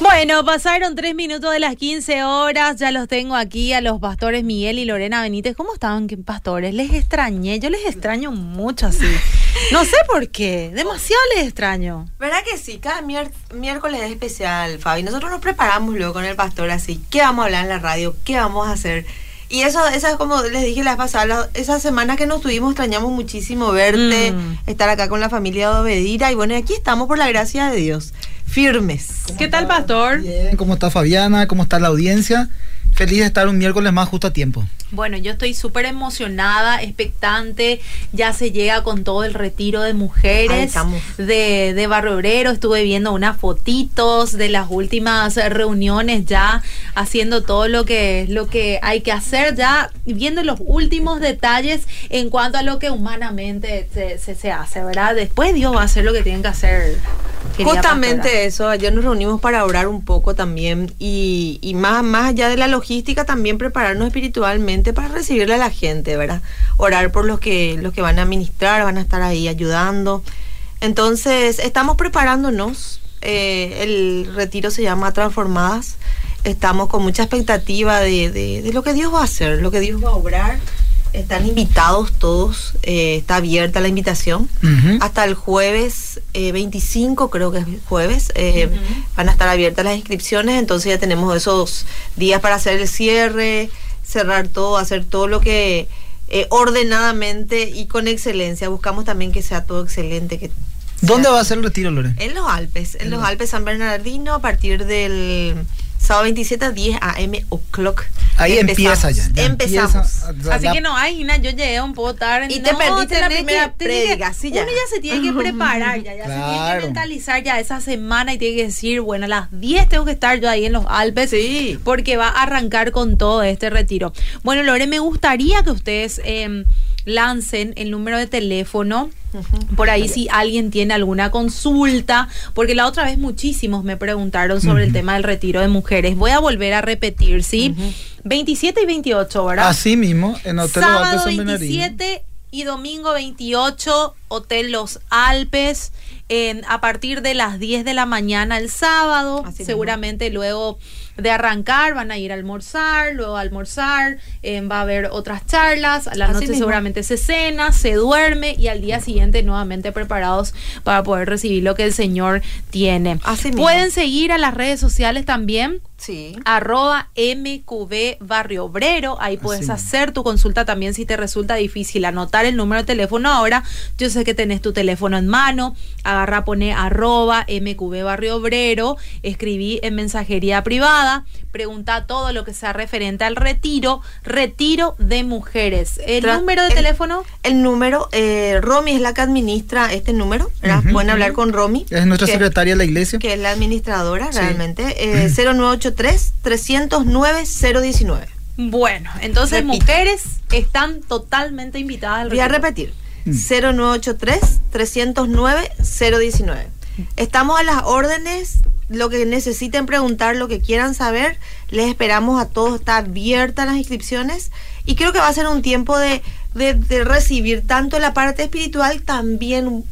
Bueno, pasaron tres minutos de las 15 horas, ya los tengo aquí a los pastores Miguel y Lorena Benítez. ¿Cómo estaban, pastores? Les extrañé, yo les extraño mucho así. No sé por qué, demasiado les extraño. ¿Verdad que sí? Cada miércoles es especial, Fabi. Nosotros nos preparamos luego con el pastor así. ¿Qué vamos a hablar en la radio? ¿Qué vamos a hacer? Y eso, eso es como les dije la vez pasada, la- esas semanas que nos tuvimos, extrañamos muchísimo verte, Mm. estar acá con la familia de Obedira. Y bueno, aquí estamos por la gracia de Dios, firmes. ¿Qué tal, pastor? Bien, ¿cómo está Fabiana? ¿Cómo está la audiencia? Feliz de estar un miércoles más justo a tiempo. Bueno, yo estoy súper emocionada, expectante. Ya se llega con todo el retiro de mujeres de, de Barrio Obrero. Estuve viendo unas fotitos de las últimas reuniones ya, haciendo todo lo que, lo que hay que hacer ya, viendo los últimos detalles en cuanto a lo que humanamente se, se, se hace, ¿verdad? Después Dios va a hacer lo que tiene que hacer. Justamente pastora. eso, ayer nos reunimos para orar un poco también y, y más, más allá de la logística, también prepararnos espiritualmente para recibirle a la gente, ¿verdad? Orar por los que, los que van a ministrar, van a estar ahí ayudando. Entonces, estamos preparándonos. eh, el retiro se llama Transformadas. Estamos con mucha expectativa de, de- de lo que Dios va a hacer, lo que Dios va a obrar. Están invitados todos, eh, está abierta la invitación hasta el jueves eh, 25, creo que es jueves, eh, van a estar abiertas las inscripciones, entonces ya tenemos esos días para hacer el cierre, cerrar todo, hacer todo lo que eh, ordenadamente y con excelencia. Buscamos también que sea todo excelente. Que ¿Dónde sea- va a ser el retiro, Lore? En los Alpes, en En los los- Alpes San Bernardino, a partir del sábado 27 a 10 a.m. o'clock. Ahí empieza ya. ya Empezamos. empieza, Así la- que no, ay, Ina, yo llegué un poco tarde. Y te No, perdiste la primera prédica, sí, ya. Uno ya se tiene que preparar, ya, ya se tiene que mentalizar ya esa semana y tiene que decir, bueno, a las 10 tengo que estar yo ahí en los Alpes. Sí. Porque va a arrancar con todo este retiro. Bueno, Lore, me gustaría que ustedes eh, lancen el número de teléfono. Por ahí si alguien tiene alguna consulta, porque la otra vez muchísimos me preguntaron sobre el tema del retiro de mujeres. Voy a volver a repetir, ¿sí? 27 y 28, ¿verdad? Así mismo, en Hotel Los Alpes Sábado San Bernardino. 27 y domingo 28, Hotel Los Alpes, en- a partir de las 10 de la mañana el sábado. Así mismo. Seguramente luego de arrancar van a ir a almorzar, luego a almorzar, eh, va a haber otras charlas, a la Así noche mismo. seguramente se cena, se duerme y al día siguiente nuevamente preparados para poder recibir lo que el Señor tiene. Así mismo. Pueden seguir a las redes sociales también Sí. arroba MQB Barrio Obrero. Ahí puedes Así. hacer tu consulta también si te resulta difícil anotar el número de teléfono ahora. Yo sé que tenés tu teléfono en mano. Agarra, pone arroba MQB Barrio Obrero. Escribí en mensajería privada. Pregunta todo lo que sea referente al retiro. Retiro de mujeres. ¿El Tra- número de el- teléfono? El número, eh, Romy es la que administra este número. Pueden hablar con Romy. Es nuestra que- secretaria de la iglesia. Que es la administradora, Sí. realmente. Eh, 0983-309-019. Bueno, entonces Repito. mujeres están totalmente invitadas al Voy a retiro. repetir. Mm. 0983-309-019. Estamos a las órdenes. Lo que necesiten preguntar, lo que quieran saber, les esperamos a todos. Está abierta las inscripciones. Y creo que va a ser un tiempo de, de- de recibir tanto la parte espiritual, también,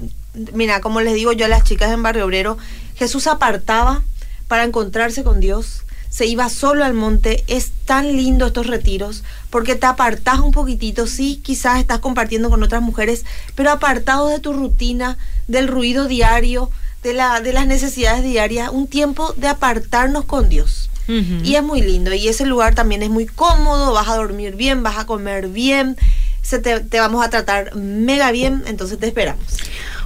mira, como les digo yo a las chicas en Barrio Obrero, Jesús apartaba para encontrarse con Dios. Se iba solo al monte. Es tan lindo estos retiros porque te apartás un poquitito. Sí, quizás estás compartiendo con otras mujeres, pero apartados de tu rutina, del ruido diario, de, la, de las necesidades diarias. Un tiempo de apartarnos con Dios. Y es muy lindo. Y ese lugar también es muy cómodo. Vas a dormir bien, vas a comer bien. Se te, te vamos a tratar mega bien. Entonces te esperamos.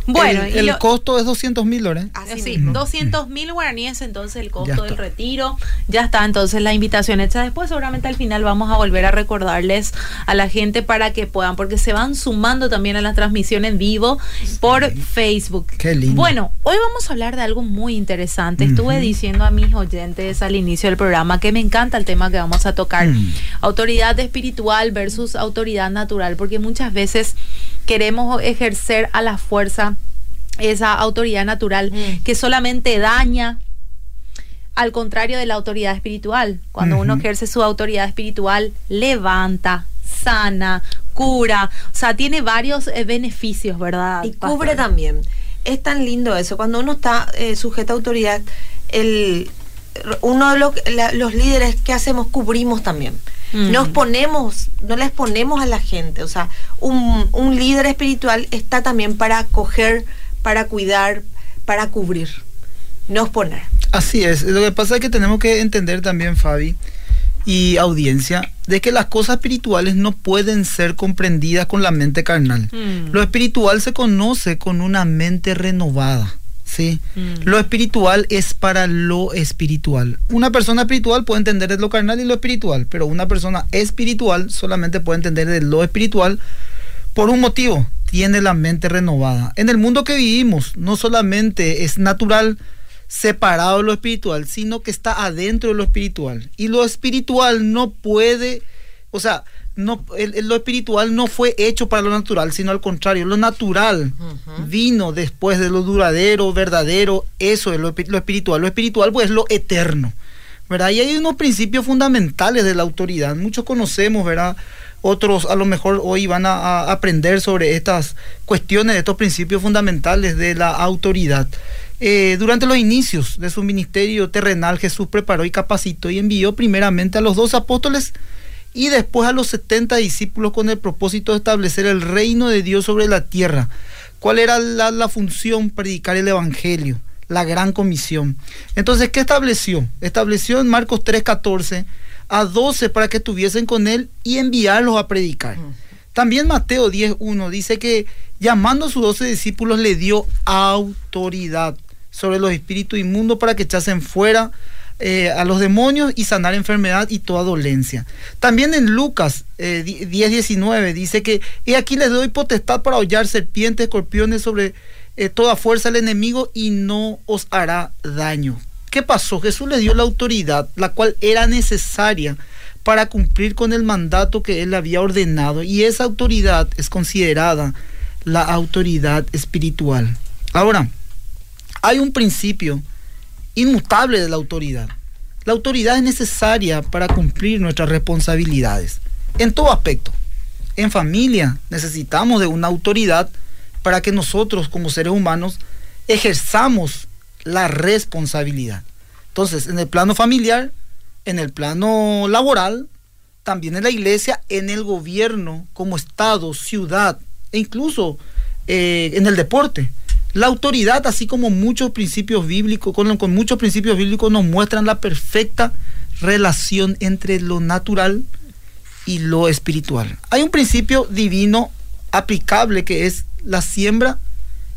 Bueno, el, y el lo- costo es 200 mil, Lore. Así Sí, mismo. 200 mil guaraníes entonces el costo del retiro. Ya está entonces la invitación hecha. Después seguramente al final vamos a volver a recordarles a la gente para que puedan, porque se van sumando también a la transmisión en vivo por Facebook. Qué lindo. Bueno, hoy vamos a hablar de algo muy interesante. Estuve diciendo a mis oyentes al inicio del programa que me encanta el tema que vamos a tocar. Mm. Autoridad espiritual versus autoridad natural, porque muchas veces queremos ejercer a la fuerza esa autoridad natural Mm. que solamente daña al contrario de la autoridad espiritual. Cuando uno ejerce su autoridad espiritual, levanta, sana, cura, o sea, tiene varios eh, beneficios, ¿verdad? Y pastor? cubre también. Es tan lindo eso. Cuando uno está eh, sujeto a autoridad, el, uno de los, la- los líderes que hacemos cubrimos también. Mm. Nos ponemos, no les ponemos a la gente. O sea, un, un líder espiritual está también para acoger, para cuidar, para cubrir. No poner. Así es. Lo que pasa es que tenemos que entender también, Fabi y audiencia, de que las cosas espirituales no pueden ser comprendidas con la mente carnal. Mm. Lo espiritual se conoce con una mente renovada. ¿Sí? Mm. Lo espiritual es para lo espiritual. Una persona espiritual puede entender de lo carnal y lo espiritual, pero una persona espiritual solamente puede entender de lo espiritual por un motivo, tiene la mente renovada. En el mundo que vivimos, no solamente es natural separado de lo espiritual, sino que está adentro de lo espiritual. Y lo espiritual no puede, o sea, no, el- el- lo espiritual no fue hecho para lo natural, sino al contrario, lo natural vino después de lo duradero, verdadero, eso es lo, lo espiritual. Lo espiritual pues es lo eterno. ¿verdad? Y hay unos principios fundamentales de la autoridad. Muchos conocemos, ¿verdad? Otros a lo mejor hoy van a, a aprender sobre estas cuestiones, estos principios fundamentales de la autoridad. Eh, durante los inicios de su ministerio terrenal, Jesús preparó y capacitó y envió primeramente a los dos apóstoles y después a los 70 discípulos con el propósito de establecer el reino de Dios sobre la tierra. ¿Cuál era la, la función? Predicar el Evangelio, la gran comisión. Entonces, ¿qué estableció? Estableció en Marcos 3:14 a 12 para que estuviesen con él y enviarlos a predicar. También Mateo 10.1 dice que llamando a sus doce discípulos le dio autoridad sobre los espíritus inmundos para que echasen fuera eh, a los demonios y sanar enfermedad y toda dolencia. También en Lucas eh, 10.19 dice que y aquí les doy potestad para hollar serpientes, escorpiones sobre eh, toda fuerza del enemigo y no os hará daño. ¿Qué pasó? Jesús les dio la autoridad, la cual era necesaria para cumplir con el mandato que él había ordenado y esa autoridad es considerada la autoridad espiritual. Ahora, hay un principio inmutable de la autoridad. La autoridad es necesaria para cumplir nuestras responsabilidades en todo aspecto. En familia necesitamos de una autoridad para que nosotros como seres humanos ejerzamos la responsabilidad. Entonces, en el plano familiar, en el plano laboral, también en la iglesia, en el gobierno, como Estado, ciudad e incluso eh, en el deporte. La autoridad, así como muchos principios bíblicos, con, muchos principios bíblicos nos muestran la perfecta relación entre lo natural y lo espiritual. Hay un principio divino aplicable que es la siembra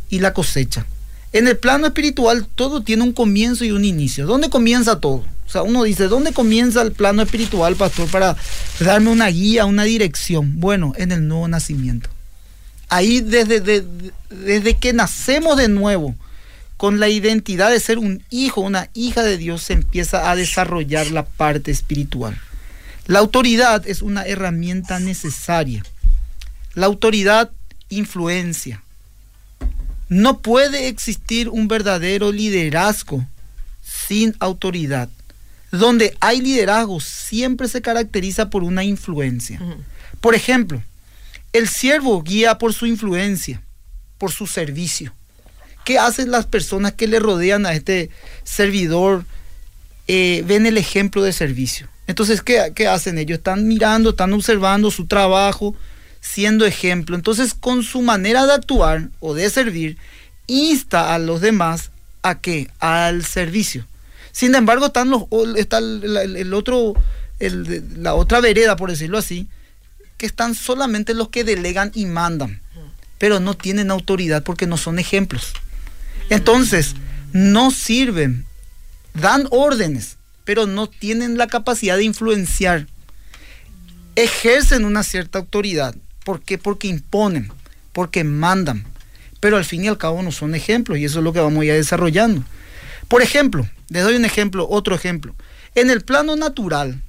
y la cosecha. En el plano espiritual todo tiene un comienzo y un inicio. ¿Dónde comienza todo? O sea, uno dice, ¿dónde comienza el plano espiritual, pastor, para darme una guía, una dirección? Bueno, en el nuevo nacimiento. Ahí desde, de- desde que nacemos de nuevo, con la identidad de ser un hijo, una hija de Dios, se empieza a desarrollar la parte espiritual. La autoridad es una herramienta necesaria. La autoridad influencia. No puede existir un verdadero liderazgo sin autoridad. Donde hay liderazgo siempre se caracteriza por una influencia. Por ejemplo, el siervo guía por su influencia, por su servicio. ¿Qué hacen las personas que le rodean a este servidor? Eh, ven el ejemplo de servicio. Entonces, ¿qué, ¿qué hacen ellos? Están mirando, están observando su trabajo, siendo ejemplo. Entonces, con su manera de actuar o de servir, insta a los demás a qué? Al servicio. Sin embargo, están los, está el, otro, la otra vereda, por decirlo así, que están solamente los que delegan y mandan, pero no tienen autoridad porque no son ejemplos. Entonces, no sirven, dan órdenes, pero no tienen la capacidad de influenciar. Ejercen una cierta autoridad. ¿Por qué? Porque imponen, porque mandan, pero al fin y al cabo no son ejemplos y eso es lo que vamos a desarrollando. Por ejemplo, les doy un ejemplo, otro ejemplo. En el plano natural,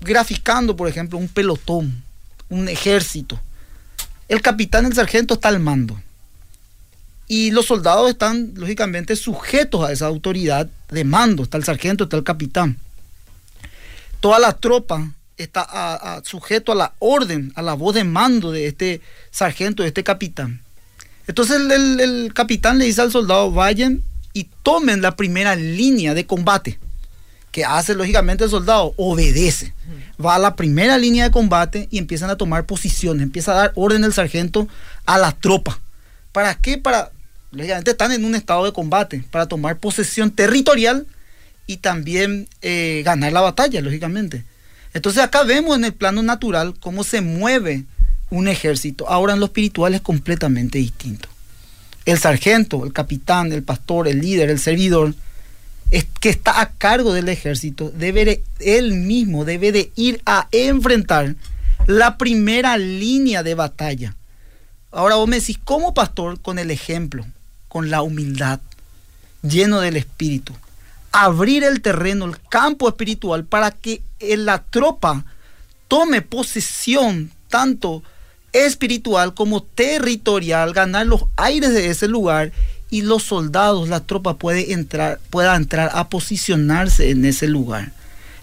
graficando, por ejemplo, un pelotón, un ejército, el capitán, el sargento está al mando. Y los soldados están, lógicamente, sujetos a esa autoridad de mando. Está el sargento, está el capitán. Toda la tropa está a- sujeto a la orden, a la voz de mando de este sargento, de este capitán. Entonces el- el capitán le dice al soldado, vayan y tomen la primera línea de combate. Que hace lógicamente el soldado? Obedece. Va a la primera línea de combate y empiezan a tomar posiciones. Empieza a dar orden el sargento a la tropa. ¿Para qué? Para, lógicamente están en un estado de combate, para tomar posesión territorial y también eh, ganar la batalla, lógicamente. Entonces acá vemos en el plano natural cómo se mueve un ejército. Ahora en lo espiritual es completamente distinto. El sargento, el capitán, el pastor, el líder, el servidor, que está a cargo del ejército, debe de- él mismo debe de ir a enfrentar la primera línea de batalla. Ahora vos me ¿cómo pastor? Con el ejemplo, con la humildad, lleno del espíritu. Abrir el terreno, el campo espiritual, para que eh, la tropa tome posesión tanto espiritual como territorial, ganar los aires de ese lugar y los soldados, la tropa puede entrar, pueda entrar a posicionarse en ese lugar.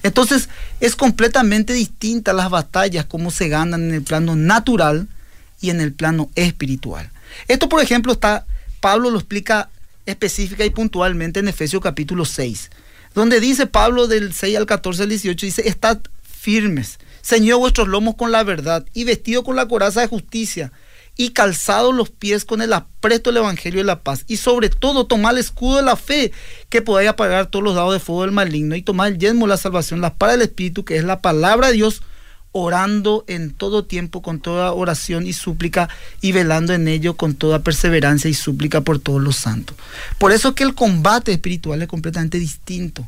Entonces es completamente distinta las batallas, cómo se ganan en el plano natural y en el plano espiritual. Esto, por ejemplo, está, Pablo lo explica específica y puntualmente en Efesios capítulo 6, donde dice Pablo del 6 al 14 al 18, dice, estad firmes, ceñido vuestros lomos con la verdad y vestido con la coraza de justicia y calzados los pies con el apresto del evangelio de la paz y sobre todo tomad el escudo de la fe que podáis apagar todos los dados de fuego del maligno y tomad el yelmo de la salvación, la espada del espíritu que es la palabra de Dios orando en todo tiempo con toda oración y súplica y velando en ello con toda perseverancia y súplica por todos los santos. Por eso es que el combate espiritual es completamente distinto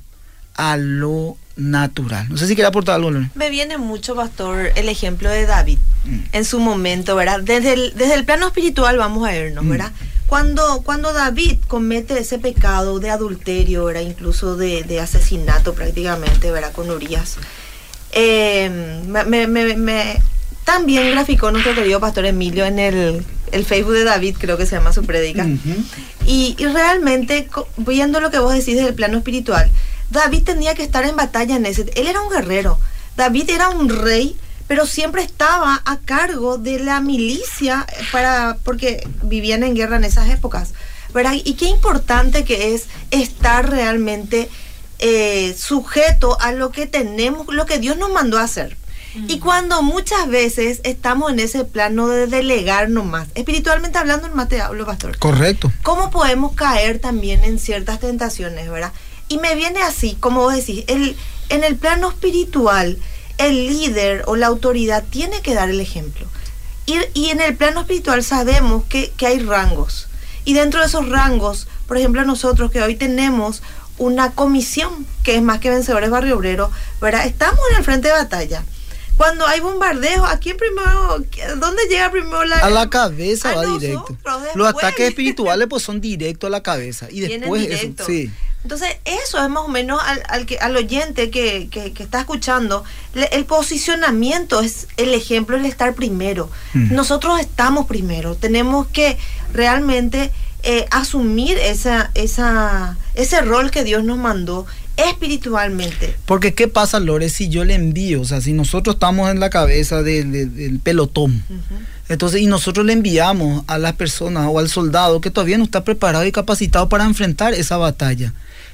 a lo natural. No sé si quiere aportar algo, Lorena. Me viene mucho, pastor, el ejemplo de David Mm. en su momento, ¿verdad? Desde el, desde el plano espiritual vamos a irnos, Mm. ¿verdad? Cuando, cuando David comete ese pecado de adulterio, ¿verdad? Incluso de, de asesinato prácticamente, ¿verdad? Con Urias. Eh, me, me- me- también graficó nuestro querido pastor Emilio en el, el Facebook de David, creo que se llama su predica. Y, y realmente, viendo lo que vos decís desde el plano espiritual, David tenía que estar en batalla en ese. Él era un guerrero. David era un rey, pero siempre estaba a cargo de la milicia para porque vivían en guerra en esas épocas. ¿verdad? Y qué importante que es estar realmente eh, sujeto a lo que tenemos, lo que Dios nos mandó a hacer. Y cuando muchas veces estamos en ese plano de delegar nomás, espiritualmente hablando, nomás te hablo, pastor Correcto. cómo podemos caer también en ciertas tentaciones, ¿verdad? Y me viene así, como vos decís, el, en el plano espiritual, el líder o la autoridad tiene que dar el ejemplo. Y, y en el plano espiritual sabemos que, que hay rangos. Y dentro de esos rangos, por ejemplo, nosotros que hoy tenemos una comisión que es más que vencedores barrio obrero, ¿verdad? Estamos en el frente de batalla. Cuando hay bombardeo, ¿a quién primero? ¿Dónde llega primero la... A la cabeza A va nosotros, directo. Los ataques espirituales pues son directos a la cabeza y después eso, sí. Entonces, eso es más o menos al, al, que, al oyente que, que- que está escuchando. le- el posicionamiento es el ejemplo, el estar primero. Mm. Nosotros estamos primero. Tenemos que realmente eh, asumir esa, esa, ese rol que Dios nos mandó espiritualmente. Porque ¿qué pasa, Lore, si yo le envío? O sea, si nosotros estamos en la cabeza del pelotón, entonces, y nosotros le enviamos a las personas o al soldado que todavía no está preparado y capacitado para enfrentar esa batalla.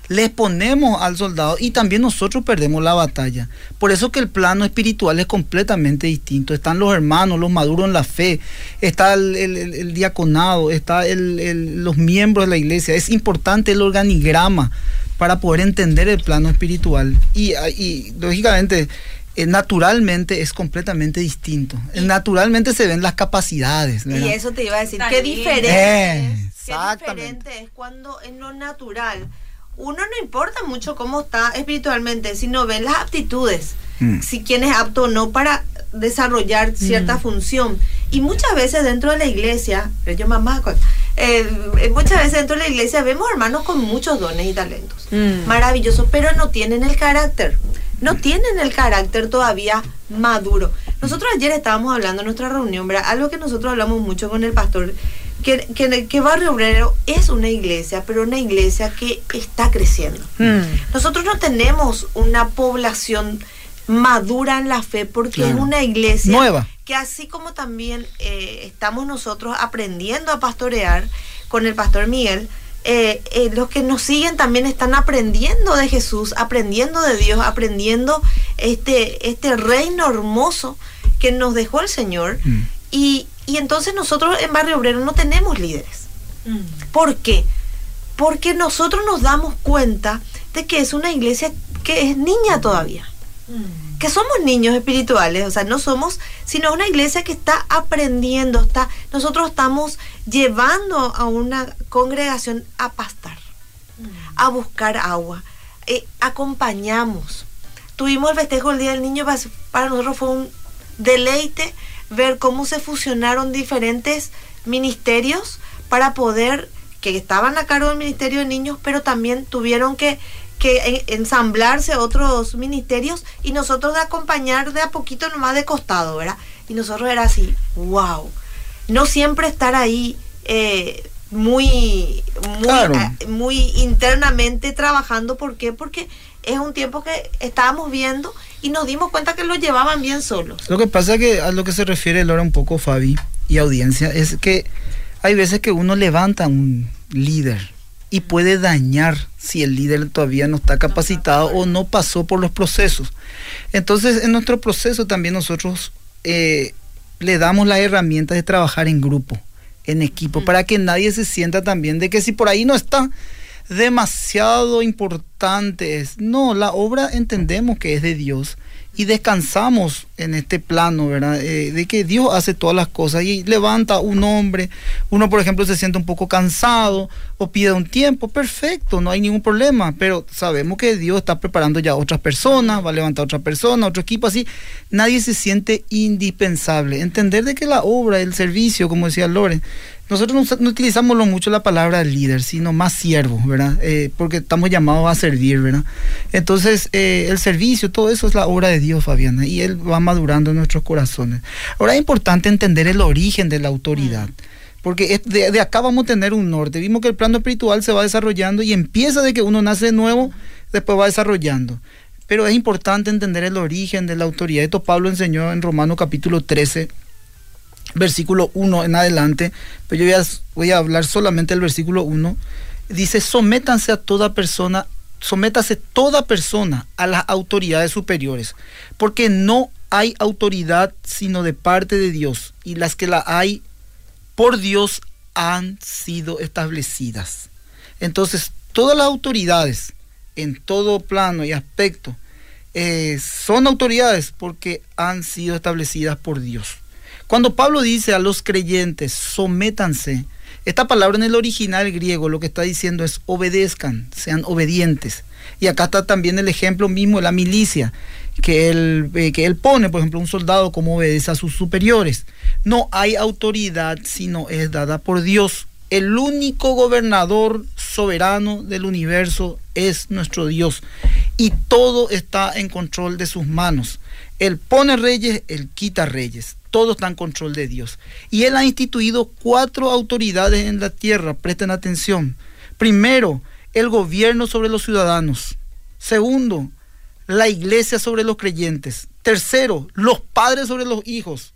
Les ponemos al soldado y también nosotros perdemos la batalla. Por eso que el plano espiritual es completamente distinto. Están los hermanos, los maduros en la fe, está el, el- el- el diaconado, está el- el- los miembros de la iglesia. Es importante el organigrama para poder entender el plano espiritual. Y, y, lógicamente, eh, naturalmente es completamente distinto. Y- naturalmente se ven las capacidades. Y eso te iba a decir. Qué diferente, Eh, qué exactamente. diferente es cuando en lo natural uno no importa mucho cómo está espiritualmente, sino ven las aptitudes, Mm. si quién es apto o no para desarrollar cierta función. Y muchas veces dentro de la iglesia, pero yo mamá, eh, eh, muchas veces dentro de la iglesia vemos hermanos con muchos dones y talentos, Mm. maravillosos, pero no tienen el carácter, no tienen el carácter todavía maduro. Nosotros ayer estábamos hablando en nuestra reunión, ¿verdad? Algo que nosotros hablamos mucho con el pastor, que, que, que Barrio Obrero es una iglesia, pero una iglesia que está creciendo. Mm. Nosotros no tenemos una población madura en la fe porque Claro. es una iglesia Nueva. que así como también eh, estamos nosotros aprendiendo a pastorear con el pastor Miguel, eh, eh, los que nos siguen también están aprendiendo de Jesús, aprendiendo de Dios, aprendiendo este, este reino hermoso que nos dejó el Señor. Mm. Y, y entonces nosotros en Barrio Obrero no tenemos líderes. ¿Por qué? Porque nosotros nos damos cuenta de que es una iglesia que es niña todavía. Que somos niños espirituales, o sea, no somos, sino una iglesia que está aprendiendo, está, nosotros estamos llevando a una congregación a pastar, a buscar agua, eh, acompañamos. Tuvimos el festejo del Día del Niño, para- para nosotros fue un deleite ver cómo se fusionaron diferentes ministerios para poder, que estaban a cargo del Ministerio de Niños, pero también tuvieron que, que en- ensamblarse otros ministerios y nosotros de acompañar de a poquito nomás de costado, ¿verdad? Y nosotros era así, wow. No siempre estar ahí eh, muy, muy, Claro. eh, muy internamente trabajando. ¿Por qué? Porque es un tiempo que estábamos viendo y nos dimos cuenta que lo llevaban bien solos. Lo que pasa que a lo que se refiere Laura un poco Fabi y audiencia es que hay veces que uno levanta un líder y puede dañar si el líder todavía no está capacitado o no pasó por los procesos. Entonces en nuestro proceso también nosotros eh, le damos la herramienta de trabajar en grupo, en equipo, para que nadie se sienta también de que si por ahí no está demasiado importante es. No, la obra entendemos que es de Dios y descansamos en este plano, ¿verdad? Eh, de que Dios hace todas las cosas y levanta un hombre, uno por ejemplo se siente un poco cansado o pide un tiempo, perfecto, no hay ningún problema, pero sabemos que Dios está preparando ya otras personas, va a levantar otra persona, otro equipo así, nadie se siente indispensable, entender de que la obra, el servicio, como decía Loren, nosotros no, utilizamos mucho la palabra líder, sino más siervo, ¿verdad? Eh, porque estamos llamados a servir, ¿verdad? Entonces, eh, el servicio, todo eso es la obra de Dios, Fabiana, y Él va madurando en nuestros corazones. Ahora es importante entender el origen de la autoridad. Porque de acá vamos a tener un norte. Vimos que el plano espiritual se va desarrollando y empieza de que uno nace de nuevo, después va desarrollando. Pero es importante entender el origen de la autoridad. Esto Pablo enseñó en Romano capítulo 13, versículo 1 en adelante, pero yo voy a, voy a hablar solamente del versículo 1. Dice, sométanse a toda persona, sométase toda persona a las autoridades superiores, porque no hay autoridad sino de parte de Dios, y las que la hay por Dios han sido establecidas. Entonces, todas las autoridades, en todo plano y aspecto, eh, son autoridades porque han sido establecidas por Dios. Cuando Pablo dice a los creyentes, sométanse, esta palabra en el original griego lo que está diciendo es obedezcan, sean obedientes. Y acá está también el ejemplo mismo de la milicia, que él, eh, que él pone, por ejemplo, un soldado como obedece a sus superiores. No hay autoridad sino es dada por Dios. El único gobernador soberano del universo es nuestro Dios. Y todo está en control de sus manos. Él pone reyes, él quita reyes. Todo está en control de Dios. Y él ha instituido cuatro autoridades en la tierra. Presten atención. Primero, el gobierno sobre los ciudadanos. Segundo, la iglesia sobre los creyentes. Tercero, los padres sobre los hijos.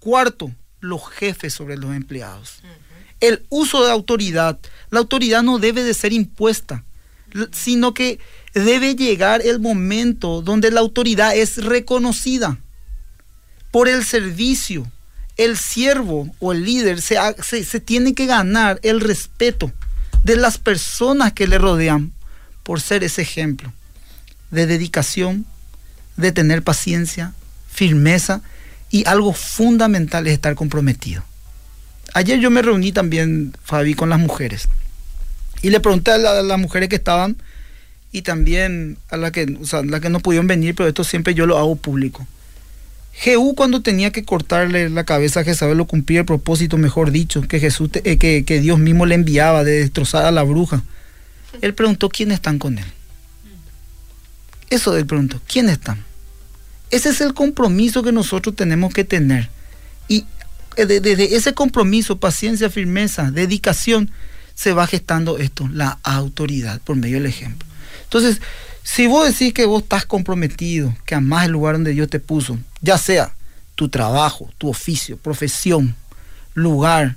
Cuarto, los jefes sobre los empleados. El uso de autoridad. La autoridad no debe de ser impuesta, sino que debe llegar el momento donde la autoridad es reconocida por el servicio. El siervo o el líder se, se- tiene que ganar el respeto de las personas que le rodean por ser ese ejemplo de dedicación, de tener paciencia, firmeza y algo fundamental es estar comprometido. Ayer yo me reuní también, Fabi, con las mujeres y le pregunté a, la- las mujeres que estaban y también a las que, o sea, las que no pudieron venir, pero esto siempre yo lo hago público. Jehú cuando tenía que cortarle la cabeza a Jezabel lo cumplía el propósito, mejor dicho, que Jesús eh, que, que Dios mismo le enviaba de destrozar a la bruja. Él preguntó quiénes están con él. Eso él preguntó, ¿quiénes están? Ese es el compromiso que nosotros tenemos que tener. Y eh, de- desde ese compromiso, paciencia, firmeza, dedicación, se va gestando esto, la autoridad, por medio del ejemplo. Entonces, si vos decís que vos estás comprometido, que amás el lugar donde Dios te puso, ya sea tu trabajo, tu oficio, profesión, lugar,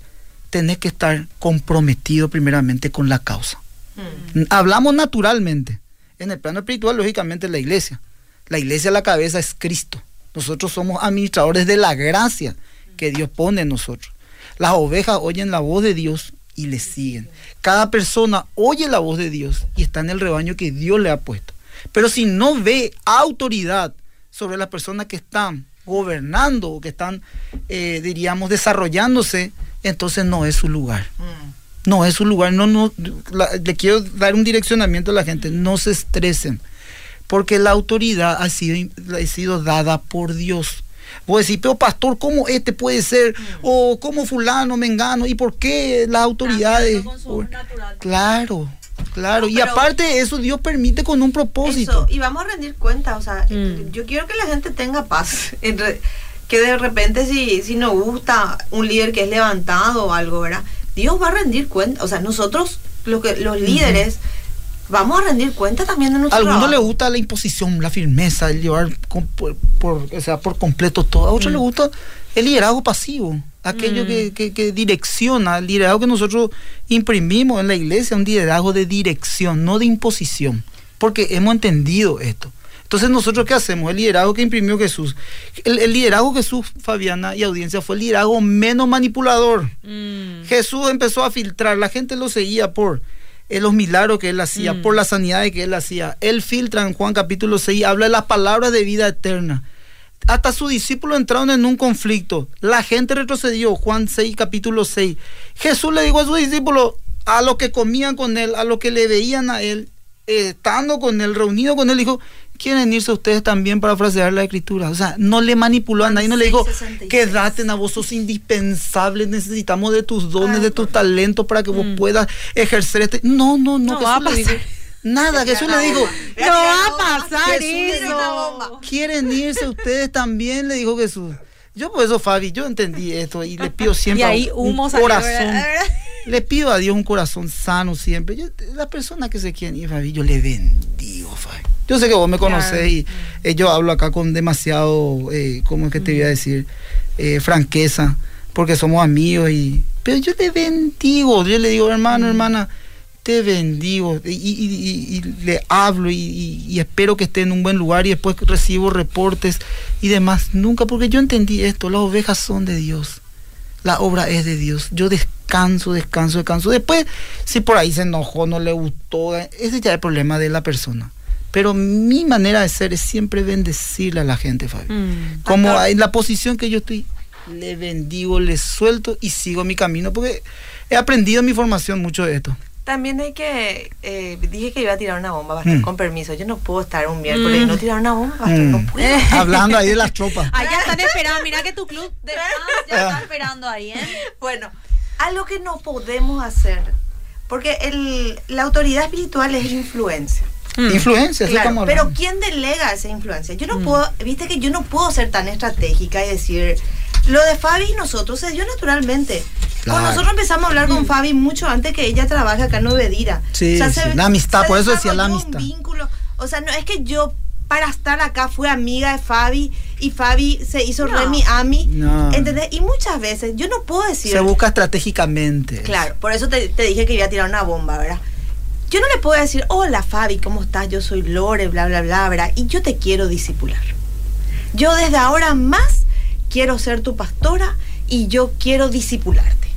tenés que estar comprometido primeramente con la causa. Mm. Hablamos naturalmente. En el plano espiritual, lógicamente, la iglesia. La iglesia, la cabeza es Cristo. Nosotros somos administradores de la gracia que Dios pone en nosotros. Las ovejas oyen la voz de Dios y le siguen. Cada persona oye la voz de Dios y está en el rebaño que Dios le ha puesto. Pero si no ve autoridad sobre las personas que están gobernando o que están, eh, diríamos, desarrollándose, entonces no es su lugar. Mm. No es su lugar. No, no, la- le quiero dar un direccionamiento a la gente. No se estresen. Porque la autoridad ha sido, ha sido dada por Dios. Vos decís, pero pastor, ¿cómo este puede ser? O ¿cómo fulano, mengano? ¿Y por qué las autoridades? Claro, claro. No, y aparte de eso, Dios permite con un propósito. Eso, y vamos a rendir cuenta, o sea, Mm. yo quiero que la gente tenga paz. que de repente si, si nos gusta un líder que es levantado o algo, ¿verdad? Dios va a rendir cuenta, o sea, nosotros, lo que, los líderes, vamos a rendir cuenta también de A nuestro algunos le gusta la imposición, la firmeza, el llevar con- por, por- o sea, por completo todo. A otros Mm. le gusta el liderazgo pasivo, aquello Mm. que, que- que direcciona, el liderazgo que nosotros imprimimos en la iglesia, un liderazgo de dirección, no de imposición, porque hemos entendido esto. Entonces nosotros qué hacemos? El liderazgo que imprimió Jesús. El, el liderazgo que Jesús, Fabiana y audiencia, fue el liderazgo menos manipulador. Mm. Jesús empezó a filtrar, la gente lo seguía por eh, los milagros que él hacía, Mm. por las sanidades que él hacía. Él filtra en Juan capítulo 6, habla de las palabras de vida eterna. Hasta sus discípulos entraron en un conflicto. La gente retrocedió, Juan 6, capítulo 6. Jesús le dijo a sus discípulos, a los que comían con él, a los que le veían a él, estando con él, reunido con él, dijo, ¿quieren irse ustedes también para frasear la escritura? O sea, no le manipuló a nadie, no le dijo, 6:66. quédate, a vos sos indispensable, necesitamos de tus dones, Ay, de tus talentos para que vos Mm. puedas ejercer este... No, no, no, No Jesús va a le pasar. Nada, Jesús le dijo, No va a pasar eso. ¿quieren irse ustedes también? Le dijo Jesús. Yo por eso, Fabi, yo entendí esto y le pido siempre Y ahí un salió, corazón. ¿verdad? Le pido a Dios un corazón sano siempre. Yo, las personas que se quieren ir, Fabi, yo le bendigo, Fabi. Yo sé que vos me Claro. conocés y eh, yo hablo acá con demasiado, eh, ¿cómo es que te voy a decir? Eh, franqueza, porque somos amigos y... Pero yo le bendigo, yo le digo, hermano, hermana, te bendigo y, y- y- y le hablo y, espero que esté en un buen lugar y después recibo reportes y demás. Nunca, porque yo entendí esto, las ovejas son de Dios, la obra es de Dios. Yo descanso, descanso, descanso. Después, si por ahí se enojó, no le gustó, ese ya es el problema de la persona. Pero mi manera de ser es siempre bendecirle a la gente, Fabio. Mm. Como en la posición que yo estoy, le bendigo, le suelto y sigo mi camino, porque he aprendido en mi formación mucho de esto. También hay que, eh, dije que iba a tirar una bomba, Pastor, Mm. con permiso. Yo no puedo estar un miércoles y Mm. no tirar una bomba, Pastor, Mm. no puedo. Hablando ahí de las tropas. Allá están esperando, mira que tu club de fans ya está esperando ahí, ¿eh? Bueno, algo que no podemos hacer, porque el, la autoridad espiritual es influencia. Mm. Influencia, Claro, como pero. ¿quién delega esa influencia? Yo no Mm. puedo, viste que yo no puedo ser tan estratégica y decir, lo de Fabi y nosotros se dio naturalmente. Claro. Cuando nosotros empezamos a hablar con Fabi mucho antes que ella trabaje acá en Novedira. Sí, sí, la amistad, por eso decía la amistad. Un vínculo. O sea, no es que yo para estar acá fui amiga de Fabi y Fabi se hizo No. re mi ami. No. ¿Entendés? Y muchas veces yo no puedo decir. Se busca estratégicamente. Claro, por eso te, te dije que iba a tirar una bomba, ¿verdad? Yo no le puedo decir, hola Fabi, ¿cómo estás? Yo soy Lore, bla, bla, bla, ¿verdad? Y yo te quiero disipular. Yo desde ahora más quiero ser tu pastora y yo quiero disipularte.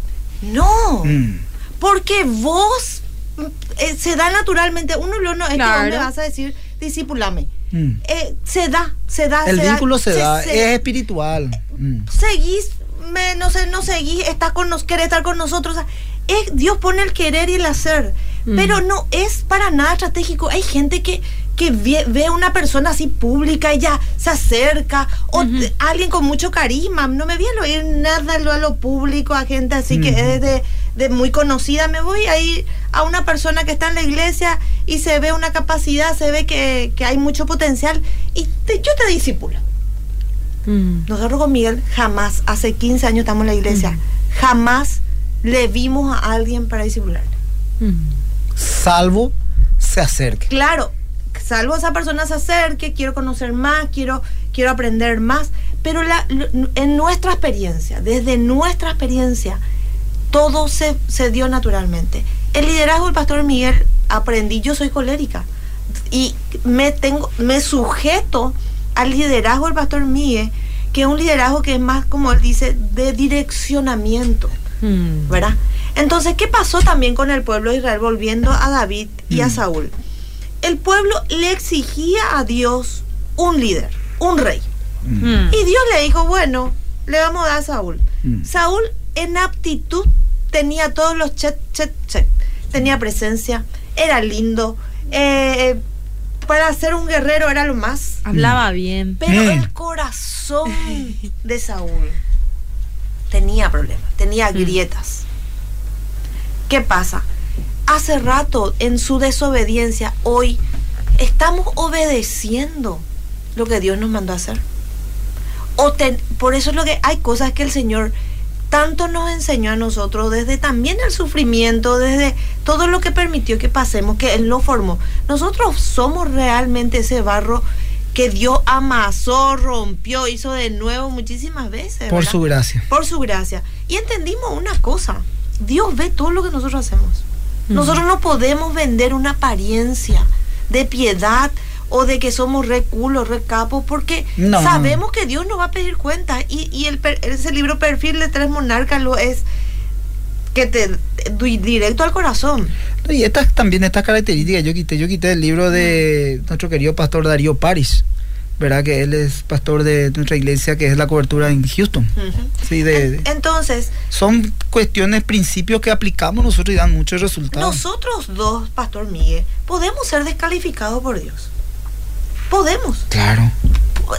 No, Mm. porque vos mm, eh, se da naturalmente, uno lo no es que vos me Claro. vas a decir, disipulame. Mm. Eh, se da, se da. El se da, vínculo se, da, se- es espiritual. Mm. seguís, me, no sé, no seguís, estás con nos, querés estar con nosotros. o sea, es, Dios pone el querer y el hacer, Mm. pero no es para nada estratégico. Hay gente que, que ve, ve a una persona así pública y ya se acerca, o alguien con mucho carisma. No me voy a oír nada lo- a lo público, a gente así que es de, de muy conocida. Me voy a ir a una persona que está en la iglesia y se ve una capacidad, se ve que, que hay mucho potencial y te- yo te disipulo. Mm. Nosotros con Miguel jamás, hace 15 años estamos en la iglesia, Mm. jamás le vimos a alguien para disipular. Mm. Salvo se acerque. Claro, salvo esa persona se acerque, quiero conocer más, quiero, quiero aprender más, pero la- en nuestra experiencia, desde nuestra experiencia, todo se, se dio naturalmente. El liderazgo del pastor Miguel aprendí, yo soy colérica y me tengo, me sujeto al liderazgo del pastor Miguel, que es un liderazgo que es más, como él dice, de direccionamiento, Mm. ¿verdad? Entonces, ¿qué pasó también con el pueblo de Israel volviendo a David y a Mm. Saúl? El pueblo le exigía a Dios un líder, un rey. Mm. Y Dios le dijo, bueno, le vamos a dar a Saúl. Mm. Saúl en aptitud tenía todos los check, check, check. Tenía presencia, era lindo. eh, para ser un guerrero era lo más. Hablaba bien. Pero Mm. el corazón de Saúl tenía problemas, tenía grietas. ¿Qué pasa? Hace rato, en su desobediencia, hoy estamos obedeciendo lo que Dios nos mandó a hacer. O ten- por eso es lo que hay cosas que el Señor tanto nos enseñó a nosotros, desde también el sufrimiento, desde todo lo que permitió que pasemos, que Él nos formó. Nosotros somos realmente ese barro que Dios amasó, rompió, hizo de nuevo muchísimas veces. Por ¿verdad? su gracia. por su gracia. Y entendimos una cosa, Dios ve todo lo que nosotros hacemos. Nosotros no podemos vender una apariencia de piedad o de que somos re culos, re capos, porque No. sabemos que Dios nos va a pedir cuenta. Y, y el, ese libro Perfil de Tres Monarcas lo es que te di- directo al corazón. Y estas también estas características yo quité, yo quité el libro de nuestro querido pastor Darío Paris, ¿verdad? Que él es pastor de nuestra iglesia que es la cobertura en Houston. Sí, de, de- En- Entonces, son cuestiones, principios que aplicamos nosotros y dan muchos resultados. nosotros dos, Pastor Miguel, podemos ser descalificados por Dios. Podemos. Claro.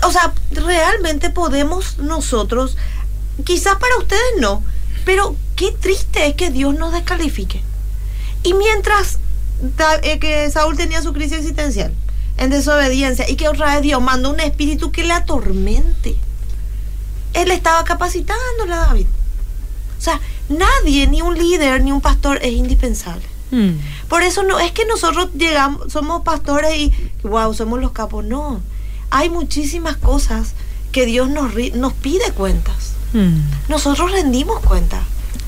o sea, realmente podemos nosotros, quizás para ustedes no, pero qué triste es que Dios nos descalifique. Y mientras eh, que Saúl tenía su crisis existencial en desobediencia y que otra vez Dios mandó un espíritu que le atormente, él estaba capacitándole a David. O sea, nadie, ni un líder, ni un pastor es indispensable. Mm. Por eso no es que nosotros llegamos, somos pastores y wow, somos los capos. No, hay muchísimas cosas que Dios nos, nos pide cuentas. Mm. Nosotros rendimos cuentas.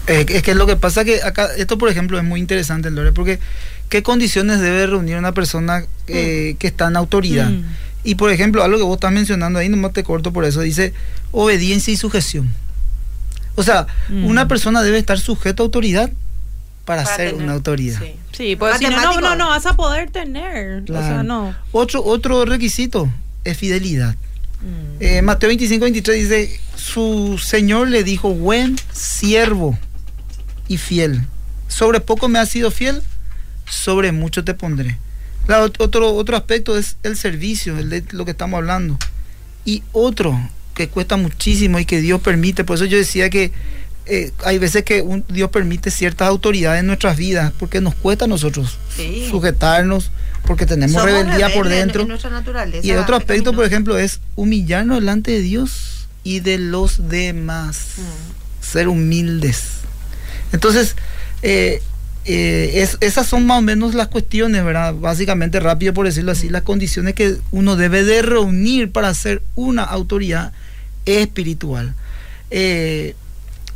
Eh, es que lo que pasa que acá, esto por ejemplo es muy interesante, Lore, porque ¿qué condiciones debe reunir una persona eh, que está en autoridad? Mm. Y por ejemplo, algo que vos estás mencionando ahí, nomás te corto por eso, dice obediencia y sujeción. O sea, Mm. una persona debe estar sujeta a autoridad para, Para ser tener- una autoridad. sí. Sí, pues si no, no, no, no vas a poder tener. O sea, no. Otro, otro requisito es fidelidad. Mm. Eh, Mateo 25, 23 dice, su Señor le dijo, buen siervo y fiel. Sobre poco me has sido fiel, sobre mucho te pondré. La otro, otro aspecto es el servicio, el de lo que estamos hablando. Y otro que cuesta muchísimo y que Dios permite, por eso yo decía que eh, hay veces que un- Dios permite ciertas autoridades en nuestras vidas, porque nos cuesta a nosotros Sí. sujetarnos, porque tenemos Somos rebeldía por en- dentro. en Y el otro aspecto, por ejemplo, es humillarnos delante de Dios y de los demás. Mm. Ser humildes. Entonces, eh, eh, es- esas son más o menos las cuestiones, ¿verdad? Básicamente, rápido por decirlo así, las condiciones que uno debe de reunir para ser una autoridad espiritual. Eh,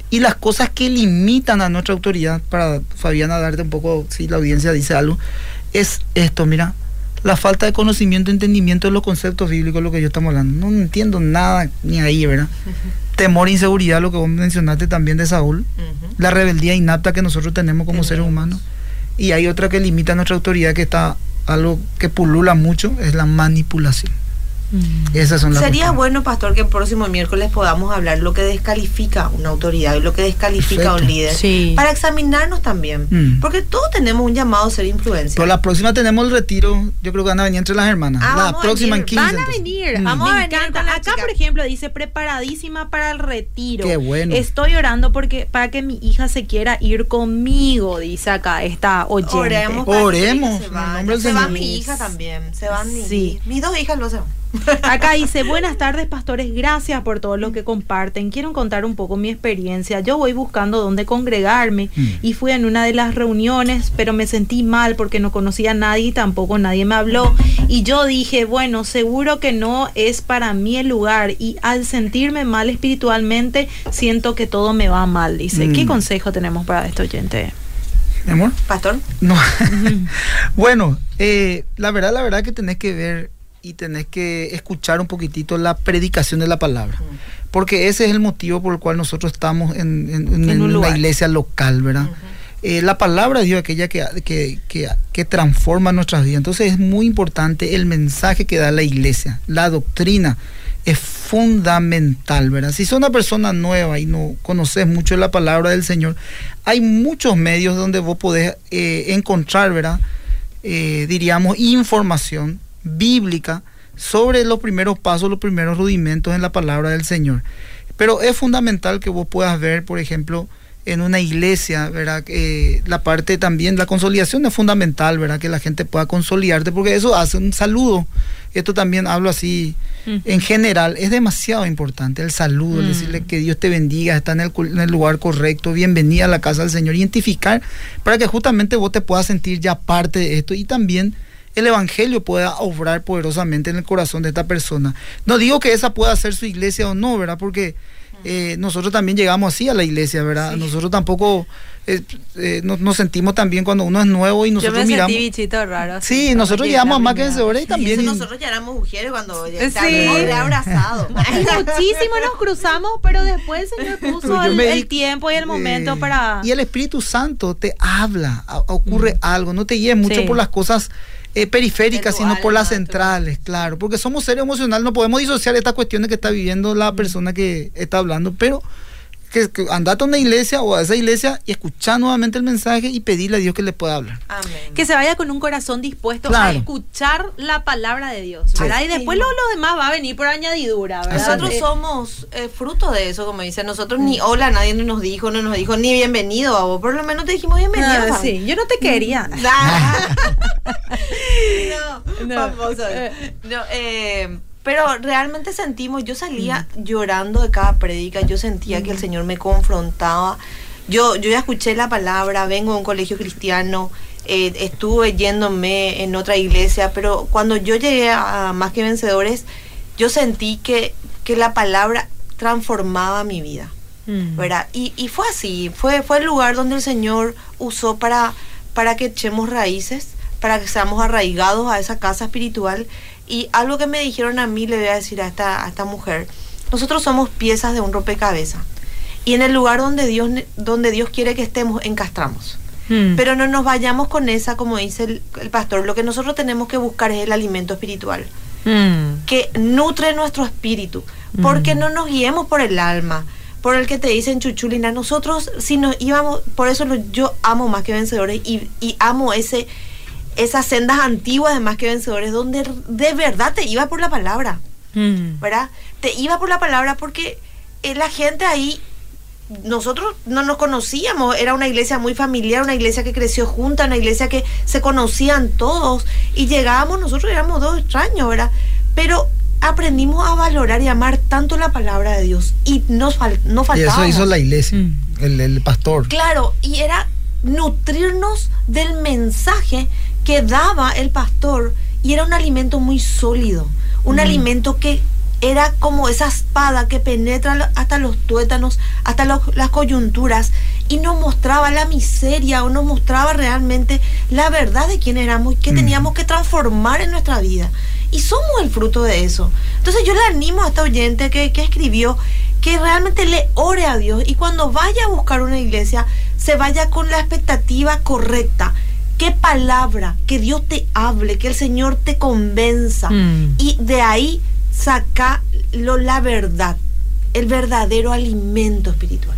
y las cosas que limitan a nuestra autoridad, para Fabiana darte un poco, si la audiencia dice algo, es esto, mira, la falta de conocimiento, entendimiento de los conceptos bíblicos, lo que yo estamos hablando. No entiendo nada ni ahí, ¿verdad? Temor, inseguridad, lo que vos mencionaste también de Saúl, la rebeldía innata que nosotros tenemos como seres humanos. Y hay otra que limita nuestra autoridad, que está algo que pulula mucho, es la manipulación. Mm. Esas son las Sería cuestiones. bueno, pastor, que el próximo miércoles podamos hablar lo que descalifica una autoridad y lo que descalifica a un líder. Sí. Para examinarnos también. Mm. Porque todos tenemos un llamado a ser influencia. Pero la próxima tenemos el retiro, yo creo que van a venir entre las hermanas. Ah, la vamos a próxima en venir. 15. Van a entonces. venir, Mm. Vamos a me venir encanta. con la Acá, chica. por ejemplo, dice preparadísima para el retiro. Qué bueno. Estoy orando porque para que mi hija se quiera ir conmigo, dice acá esta oyente. Oremos. Oremos, se en el vaya. nombre del Se va mi hija también. Se van mis, Sí. mis dos hijas lo hacen. Acá dice, buenas tardes pastores, gracias por todo lo que comparten. Quiero contar un poco mi experiencia. Yo voy buscando dónde congregarme Mm. y fui en una de las reuniones, pero me sentí mal porque no conocía a nadie y tampoco nadie me habló. Y yo dije, bueno, seguro que no es para mí el lugar. Y al sentirme mal espiritualmente, siento que todo me va mal. Dice, ¿qué Mm. consejo tenemos para este oyente? Mi amor. Pastor. No. bueno, eh, la verdad, la verdad que tenés que ver y tenés que escuchar un poquitito la predicación de la palabra. Porque ese es el motivo por el cual nosotros estamos en, en- en En un una lugar. iglesia local, ¿verdad? Eh, la palabra de Dios es aquella que, que, que, que transforma nuestras vidas. Entonces es muy importante el mensaje que da la iglesia, la doctrina. Es fundamental, ¿verdad? Si sos una persona nueva y no conoces mucho la palabra del Señor, hay muchos medios donde vos podés eh, encontrar, ¿verdad? Eh, diríamos, información bíblica sobre los primeros pasos, los primeros rudimentos en la palabra del Señor. Pero es fundamental que vos puedas ver, por ejemplo, en una iglesia, ¿verdad? Eh, la parte también, la consolidación es fundamental, ¿verdad? Que la gente pueda consolidarte, porque eso hace un saludo. Esto también hablo así Mm. en general, es demasiado importante el saludo, Mm. decirle que Dios te bendiga, está en el, en el lugar correcto, bienvenida a la casa del Señor, identificar para que justamente vos te puedas sentir ya parte de esto y también el Evangelio pueda obrar poderosamente en el corazón de esta persona. No digo que esa pueda ser su iglesia o no, ¿verdad? Porque eh, nosotros también llegamos así a la iglesia, ¿verdad? Sí. Nosotros tampoco eh, eh, nos, nos sentimos también cuando uno es nuevo y nosotros Yo me miramos... sentí bichito raro. Sí, nosotros llegamos a más la que y Y también... eso nosotros ya éramos mujeres cuando ya Sí. estábamos reabrazados. Y muchísimo nos cruzamos, pero después el Señor puso el, me di- el tiempo y el momento eh, para... Y el Espíritu Santo te habla, a- ocurre algo, no te guíes mucho Sí. por las cosas eh, periféricas, sino por las centrales, claro, porque somos seres emocionales, no podemos disociar estas cuestiones que está viviendo la persona que está hablando, pero que, que andate a una iglesia o a esa iglesia y escuchar nuevamente el mensaje y pedirle a Dios que le pueda hablar. Amén. Que se vaya con un corazón dispuesto a escuchar la palabra de Dios, ¿verdad? Sí. Y después lo, lo demás va a venir por añadidura, ¿verdad? Nosotros somos eh, fruto de eso, como dice. Nosotros ni hola, nadie nos dijo, no nos dijo ni bienvenido a vos. Por lo menos te dijimos bienvenido. ah, sí, yo no te quería. No, No. famoso. Eh. No, eh, pero realmente sentimos, yo salía llorando de cada prédica, yo sentía que el Señor me confrontaba. Yo, yo ya escuché la palabra, vengo de un colegio cristiano, eh, estuve yéndome en otra iglesia, pero cuando yo llegué a Más que Vencedores, yo sentí que, que la palabra transformaba mi vida. Mm. ¿verdad? Y, y fue así, fue, fue el lugar donde el Señor usó para, para que echemos raíces, para que seamos arraigados a esa casa espiritual. Y algo que me dijeron a mí, le voy a decir a esta, a esta mujer, nosotros somos piezas de un rompecabezas. Y en el lugar donde Dios, donde Dios quiere que estemos, encastramos. Mm. Pero no nos vayamos con esa, como dice el, el pastor, lo que nosotros tenemos que buscar es el alimento espiritual Mm. que nutre nuestro espíritu, porque Mm. no nos guiemos por el alma, por el que te dicen chuchulina. Nosotros, si nos íbamos, por eso lo- yo amo más que vencedores y, y amo ese esas sendas antiguas de más que vencedores, donde de verdad te iba por la palabra, Mm. ¿verdad? Te iba por la palabra porque eh, la gente ahí, nosotros no nos conocíamos, era una iglesia muy familiar, una iglesia que creció junta, una iglesia que se conocían todos y llegábamos, nosotros éramos dos extraños, ¿verdad? Pero aprendimos a valorar y amar tanto la palabra de Dios y nos, fal no Y faltaba. eso hizo la iglesia, Mm. el, el pastor. Claro, y era nutrirnos del mensaje que daba el pastor y era un alimento muy sólido, un alimento que era como esa espada que penetra hasta los tuétanos, hasta los- las coyunturas y nos mostraba la miseria o nos mostraba realmente la verdad de quién éramos y que Mm. teníamos que transformar en nuestra vida. Y somos el fruto de eso. Entonces yo le animo a esta oyente que, que escribió que realmente le ore a Dios y cuando vaya a buscar una iglesia se vaya con la expectativa correcta. ¿Qué palabra? Que Dios te hable, que el Señor te convenza. Mm. Y de ahí saca lo, la verdad, el verdadero alimento espiritual.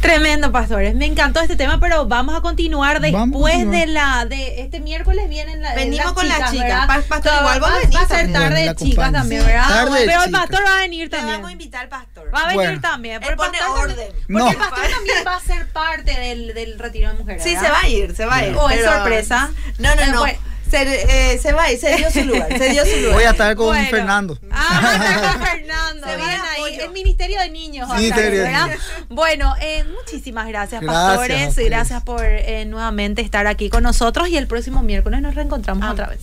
Tremendo, pastores. Me encantó este tema, pero vamos a continuar Vamos a después continuar. de la de este miércoles vienen la, Venimos las con las chicas. pastor, Va- igual vos va, va a ser también. tarde de chicas también, Sí. ¿verdad? Pero el pastor va a venir Te vamos a también. invitar al pastor. Va a venir Bueno. también. Porque, el pone pastor también- orden. porque No. el pastor también va a ser parte del, del retiro de mujeres. Sí, ¿verdad? se va a ir, se va a ir. O es pero- sorpresa. No, no, Eh, no. Se, eh, se va, y se dio su lugar, se dio su lugar. Voy a estar con Bueno. Fernando. Ah, va a estar con Fernando. Se de ahí. El Ministerio de Niños. va a estar, Ministerio de ¿verdad? Bueno, eh, muchísimas gracias, Gracias pastores. Gracias por eh, nuevamente estar aquí con nosotros y el próximo miércoles nos reencontramos Ah. otra vez.